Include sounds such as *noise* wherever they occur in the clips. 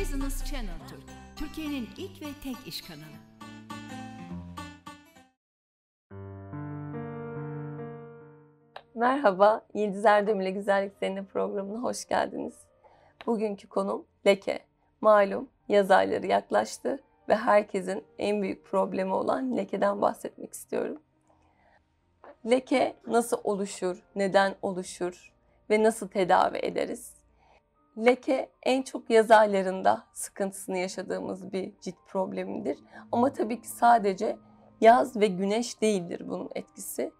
Business Channel Türk, Türkiye'nin ilk ve tek iş kanalı. Merhaba, Yıldız Erdem ile Güzellik Seninle programına hoş geldiniz. Bugünkü konum leke. Malum yaz ayları yaklaştı ve herkesin en büyük problemi olan lekeden bahsetmek istiyorum. Leke nasıl oluşur, neden oluşur ve nasıl tedavi ederiz? Leke en çok yaz aylarında sıkıntısını yaşadığımız bir cilt problemidir. Ama tabii ki sadece yaz ve güneş değildir bunun etkisi.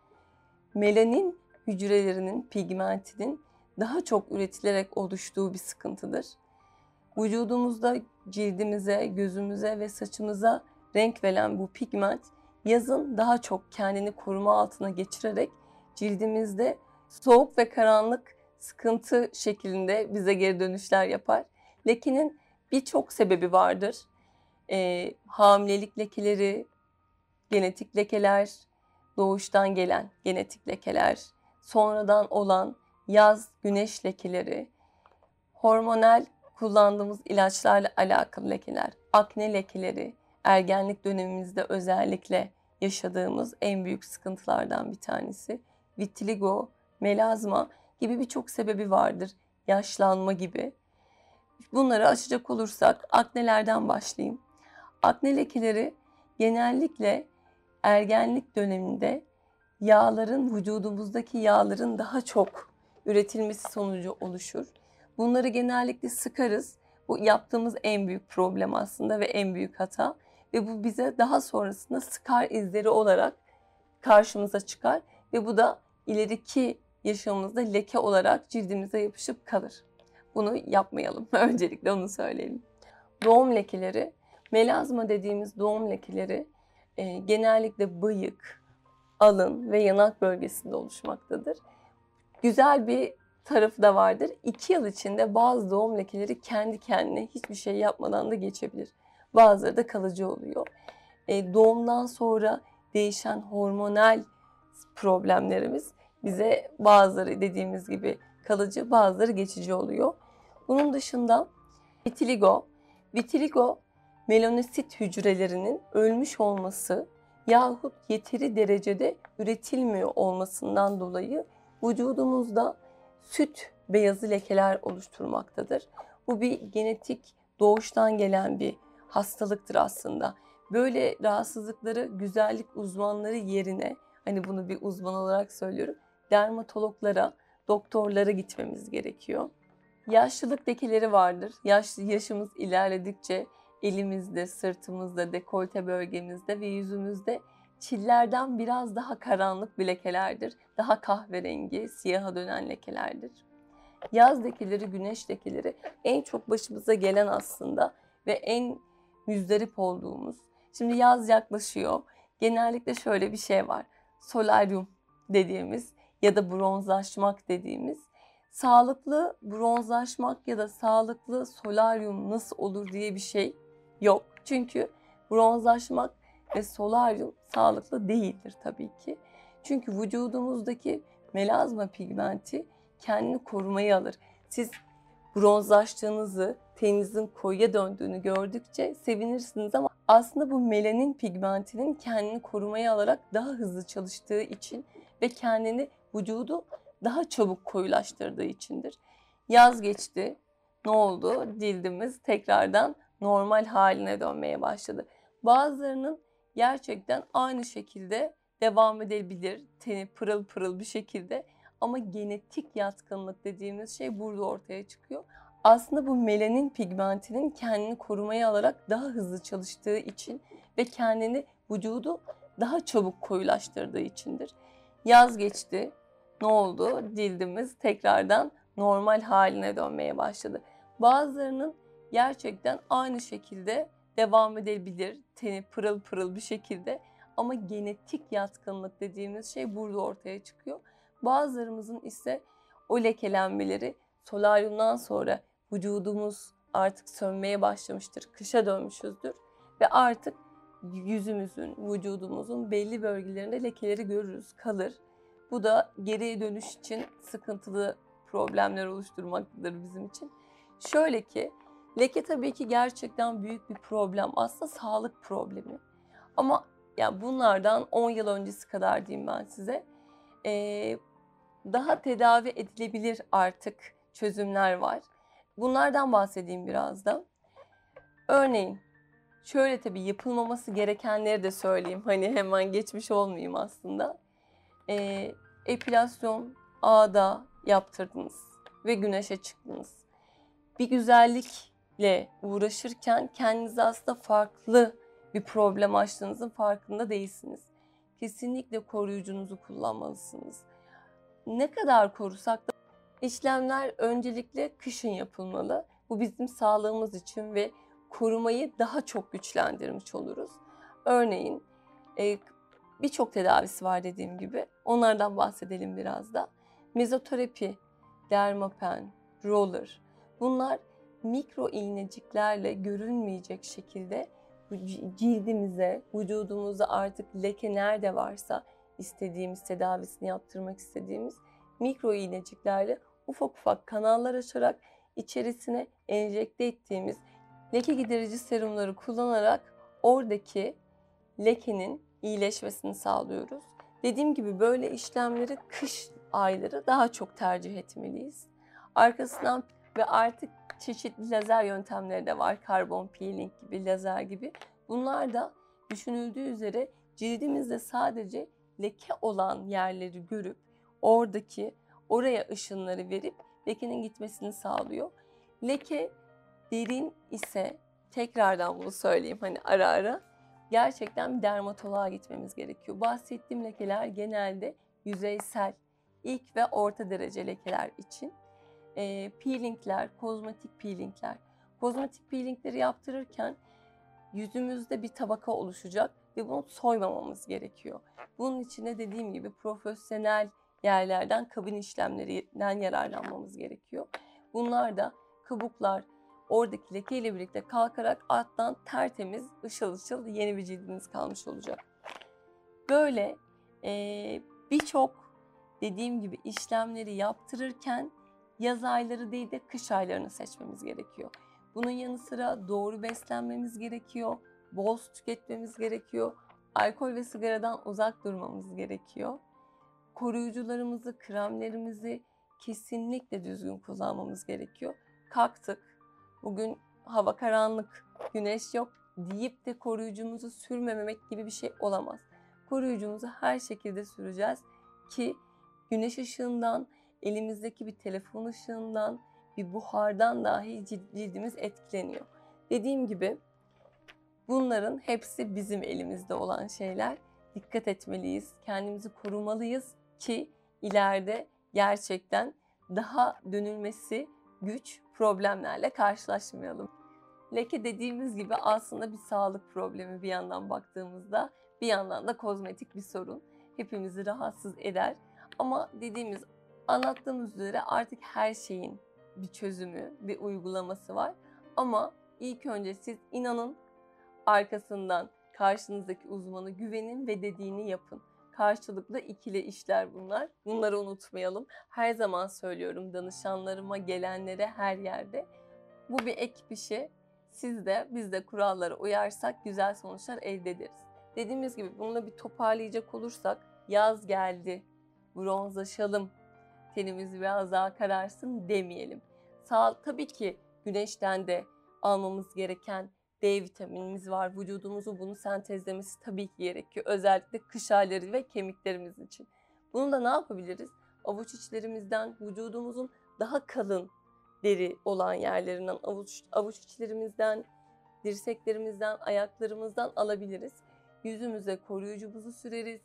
Melanin hücrelerinin pigmentinin daha çok üretilerek oluştuğu bir sıkıntıdır. Vücudumuzda cildimize, gözümüze ve saçımıza renk veren bu pigment yazın daha çok kendini koruma altına geçirerek cildimizde soğuk ve karanlık sıkıntı şeklinde bize geri dönüşler yapar. Lekenin birçok sebebi vardır. Ee, hamilelik lekeleri, genetik lekeler, doğuştan gelen genetik lekeler, sonradan olan yaz güneş lekeleri, hormonal kullandığımız ilaçlarla alakalı lekeler, akne lekeleri, ergenlik dönemimizde özellikle yaşadığımız en büyük sıkıntılardan bir tanesi. Vitiligo, melazma gibi birçok sebebi vardır. Yaşlanma gibi. Bunları açacak olursak aknelerden başlayayım. Akne lekeleri genellikle ergenlik döneminde yağların vücudumuzdaki yağların daha çok üretilmesi sonucu oluşur. Bunları genellikle sıkarız. Bu yaptığımız en büyük problem aslında ve en büyük hata ve bu bize daha sonrasında sıkar izleri olarak karşımıza çıkar ve bu da ileriki yaşamımızda leke olarak cildimize yapışıp kalır. Bunu yapmayalım. *laughs* Öncelikle onu söyleyelim. Doğum lekeleri, melazma dediğimiz doğum lekeleri e, genellikle bıyık, alın ve yanak bölgesinde oluşmaktadır. Güzel bir tarafı da vardır. İki yıl içinde bazı doğum lekeleri kendi kendine hiçbir şey yapmadan da geçebilir. Bazıları da kalıcı oluyor. E, doğumdan sonra değişen hormonal problemlerimiz bize bazıları dediğimiz gibi kalıcı, bazıları geçici oluyor. Bunun dışında vitiligo, vitiligo melanosit hücrelerinin ölmüş olması yahut yeteri derecede üretilmiyor olmasından dolayı vücudumuzda süt beyazı lekeler oluşturmaktadır. Bu bir genetik doğuştan gelen bir hastalıktır aslında. Böyle rahatsızlıkları güzellik uzmanları yerine hani bunu bir uzman olarak söylüyorum dermatologlara, doktorlara gitmemiz gerekiyor. Yaşlılık lekeleri vardır. Yaş, yaşımız ilerledikçe elimizde, sırtımızda, dekolte bölgemizde ve yüzümüzde çillerden biraz daha karanlık bir lekelerdir. Daha kahverengi, siyaha dönen lekelerdir. Yaz lekeleri, güneş lekeleri en çok başımıza gelen aslında ve en müzdarip olduğumuz. Şimdi yaz yaklaşıyor. Genellikle şöyle bir şey var. Solaryum dediğimiz ya da bronzlaşmak dediğimiz sağlıklı bronzlaşmak ya da sağlıklı solaryum nasıl olur diye bir şey yok. Çünkü bronzlaşmak ve solaryum sağlıklı değildir tabii ki. Çünkü vücudumuzdaki melazma pigmenti kendini korumayı alır. Siz bronzlaştığınızı, teninizin koyuya döndüğünü gördükçe sevinirsiniz ama aslında bu melanin pigmentinin kendini korumaya alarak daha hızlı çalıştığı için ve kendini vücudu daha çabuk koyulaştırdığı içindir. Yaz geçti. Ne oldu? Cildimiz tekrardan normal haline dönmeye başladı. Bazılarının gerçekten aynı şekilde devam edebilir. Teni pırıl pırıl bir şekilde ama genetik yatkınlık dediğimiz şey burada ortaya çıkıyor. Aslında bu melanin pigmentinin kendini korumaya alarak daha hızlı çalıştığı için ve kendini vücudu daha çabuk koyulaştırdığı içindir. Yaz geçti. Ne oldu? Cildimiz tekrardan normal haline dönmeye başladı. Bazılarının gerçekten aynı şekilde devam edebilir. Teni pırıl pırıl bir şekilde ama genetik yatkınlık dediğimiz şey burada ortaya çıkıyor. Bazılarımızın ise o lekelenmeleri solaryumdan sonra vücudumuz artık sönmeye başlamıştır. Kışa dönmüşüzdür ve artık yüzümüzün, vücudumuzun belli bölgelerinde lekeleri görürüz, kalır. Bu da geriye dönüş için sıkıntılı problemler oluşturmaktadır bizim için. Şöyle ki Leke tabii ki gerçekten büyük bir problem. Aslında sağlık problemi. Ama ya bunlardan 10 yıl öncesi kadar diyeyim ben size. Ee, daha tedavi edilebilir artık çözümler var. Bunlardan bahsedeyim biraz da. Örneğin şöyle tabii yapılmaması gerekenleri de söyleyeyim. Hani hemen geçmiş olmayayım aslında. Ee, epilasyon ağda yaptırdınız ve güneşe çıktınız. Bir güzellikle uğraşırken kendinize aslında farklı bir problem açtığınızın farkında değilsiniz. Kesinlikle koruyucunuzu kullanmalısınız. Ne kadar korusak da işlemler öncelikle kışın yapılmalı. Bu bizim sağlığımız için ve korumayı daha çok güçlendirmiş oluruz. Örneğin e, birçok tedavisi var dediğim gibi. Onlardan bahsedelim biraz da. Mezoterapi, dermapen, roller bunlar mikro iğneciklerle görünmeyecek şekilde cildimize, vücudumuza artık leke nerede varsa istediğimiz tedavisini yaptırmak istediğimiz mikro iğneciklerle ufak ufak kanallar açarak içerisine enjekte ettiğimiz leke giderici serumları kullanarak oradaki lekenin iyileşmesini sağlıyoruz. Dediğim gibi böyle işlemleri kış ayları daha çok tercih etmeliyiz. Arkasından ve artık çeşitli lazer yöntemleri de var. Karbon peeling gibi, lazer gibi. Bunlar da düşünüldüğü üzere cildimizde sadece leke olan yerleri görüp oradaki oraya ışınları verip lekenin gitmesini sağlıyor. Leke derin ise tekrardan bunu söyleyeyim hani ara ara gerçekten bir dermatoloğa gitmemiz gerekiyor. Bahsettiğim lekeler genelde yüzeysel ilk ve orta derece lekeler için. E, peelingler, kozmetik peelingler. Kozmetik peelingleri yaptırırken yüzümüzde bir tabaka oluşacak ve bunu soymamamız gerekiyor. Bunun için de dediğim gibi profesyonel yerlerden kabin işlemlerinden yararlanmamız gerekiyor. Bunlar da kabuklar oradaki leke ile birlikte kalkarak alttan tertemiz, ışıl ışıl yeni bir cildiniz kalmış olacak. Böyle e, birçok dediğim gibi işlemleri yaptırırken yaz ayları değil de kış aylarını seçmemiz gerekiyor. Bunun yanı sıra doğru beslenmemiz gerekiyor, bol su tüketmemiz gerekiyor, alkol ve sigaradan uzak durmamız gerekiyor. Koruyucularımızı, kremlerimizi kesinlikle düzgün kullanmamız gerekiyor. Kalktık, bugün hava karanlık, güneş yok deyip de koruyucumuzu sürmememek gibi bir şey olamaz. Koruyucumuzu her şekilde süreceğiz ki güneş ışığından, elimizdeki bir telefon ışığından, bir buhardan dahi cildimiz etkileniyor. Dediğim gibi bunların hepsi bizim elimizde olan şeyler. Dikkat etmeliyiz, kendimizi korumalıyız ki ileride gerçekten daha dönülmesi güç problemlerle karşılaşmayalım. Leke dediğimiz gibi aslında bir sağlık problemi bir yandan baktığımızda bir yandan da kozmetik bir sorun. Hepimizi rahatsız eder. Ama dediğimiz anlattığımız üzere artık her şeyin bir çözümü, bir uygulaması var. Ama ilk önce siz inanın arkasından karşınızdaki uzmanı güvenin ve dediğini yapın. Karşılıklı ikili işler bunlar. Bunları unutmayalım. Her zaman söylüyorum danışanlarıma, gelenlere her yerde. Bu bir ekip işi. Siz de biz de kurallara uyarsak güzel sonuçlar elde ederiz. Dediğimiz gibi bununla bir toparlayacak olursak yaz geldi, bronzlaşalım, tenimiz biraz daha kararsın demeyelim. Sağ, tabii ki güneşten de almamız gereken D vitaminimiz var. Vücudumuzun bunu sentezlemesi tabii ki gerekiyor. Özellikle kış ayları ve kemiklerimiz için. Bunu da ne yapabiliriz? Avuç içlerimizden vücudumuzun daha kalın deri olan yerlerinden, avuç, avuç içlerimizden, dirseklerimizden, ayaklarımızdan alabiliriz. Yüzümüze koruyucumuzu süreriz.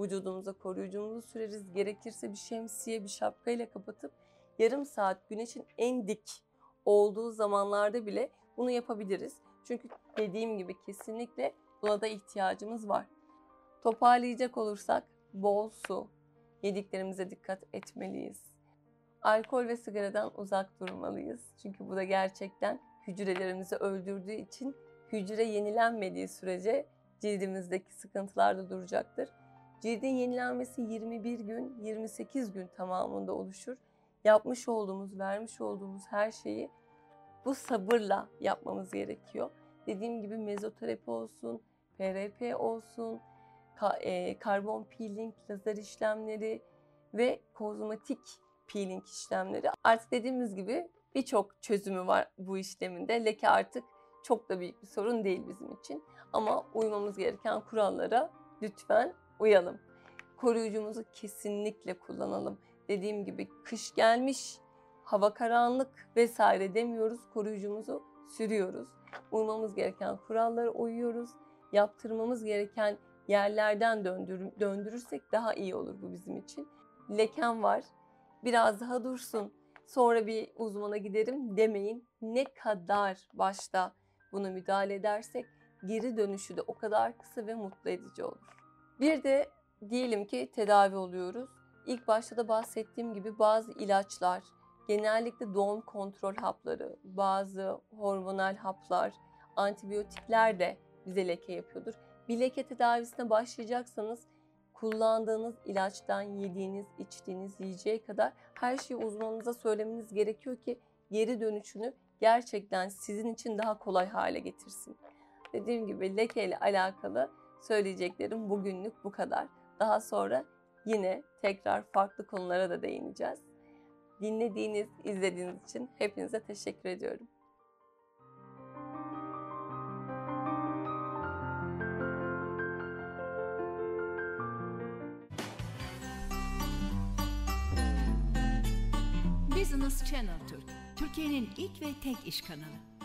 Vücudumuza koruyucumuzu süreriz. Gerekirse bir şemsiye, bir şapkayla kapatıp yarım saat güneşin en dik olduğu zamanlarda bile bunu yapabiliriz. Çünkü dediğim gibi kesinlikle buna da ihtiyacımız var. Toparlayacak olursak bol su, yediklerimize dikkat etmeliyiz. Alkol ve sigaradan uzak durmalıyız. Çünkü bu da gerçekten hücrelerimizi öldürdüğü için hücre yenilenmediği sürece cildimizdeki sıkıntılar da duracaktır. Cildin yenilenmesi 21 gün, 28 gün tamamında oluşur. Yapmış olduğumuz, vermiş olduğumuz her şeyi Bu sabırla yapmamız gerekiyor. Dediğim gibi mezoterapi olsun, PRP olsun, ka- e, karbon peeling, lazer işlemleri ve kozmetik peeling işlemleri. Artık dediğimiz gibi birçok çözümü var bu işleminde. Leke artık çok da büyük bir sorun değil bizim için. Ama uymamız gereken kurallara lütfen uyalım. Koruyucumuzu kesinlikle kullanalım. Dediğim gibi kış gelmiş, hava karanlık vesaire demiyoruz. Koruyucumuzu sürüyoruz. Uymamız gereken kurallara uyuyoruz. Yaptırmamız gereken yerlerden döndür, döndürürsek daha iyi olur bu bizim için. Leken var. Biraz daha dursun. Sonra bir uzmana giderim demeyin. Ne kadar başta bunu müdahale edersek geri dönüşü de o kadar kısa ve mutlu edici olur. Bir de diyelim ki tedavi oluyoruz. İlk başta da bahsettiğim gibi bazı ilaçlar, genellikle doğum kontrol hapları, bazı hormonal haplar, antibiyotikler de bize leke yapıyordur. Bir leke tedavisine başlayacaksanız kullandığınız ilaçtan yediğiniz, içtiğiniz, yiyeceğe kadar her şeyi uzmanınıza söylemeniz gerekiyor ki geri dönüşünü gerçekten sizin için daha kolay hale getirsin. Dediğim gibi leke ile alakalı söyleyeceklerim bugünlük bu kadar. Daha sonra yine tekrar farklı konulara da değineceğiz. Dinlediğiniz, izlediğiniz için hepinize teşekkür ediyorum. Business Channel Türk, Türkiye'nin ilk ve tek iş kanalı.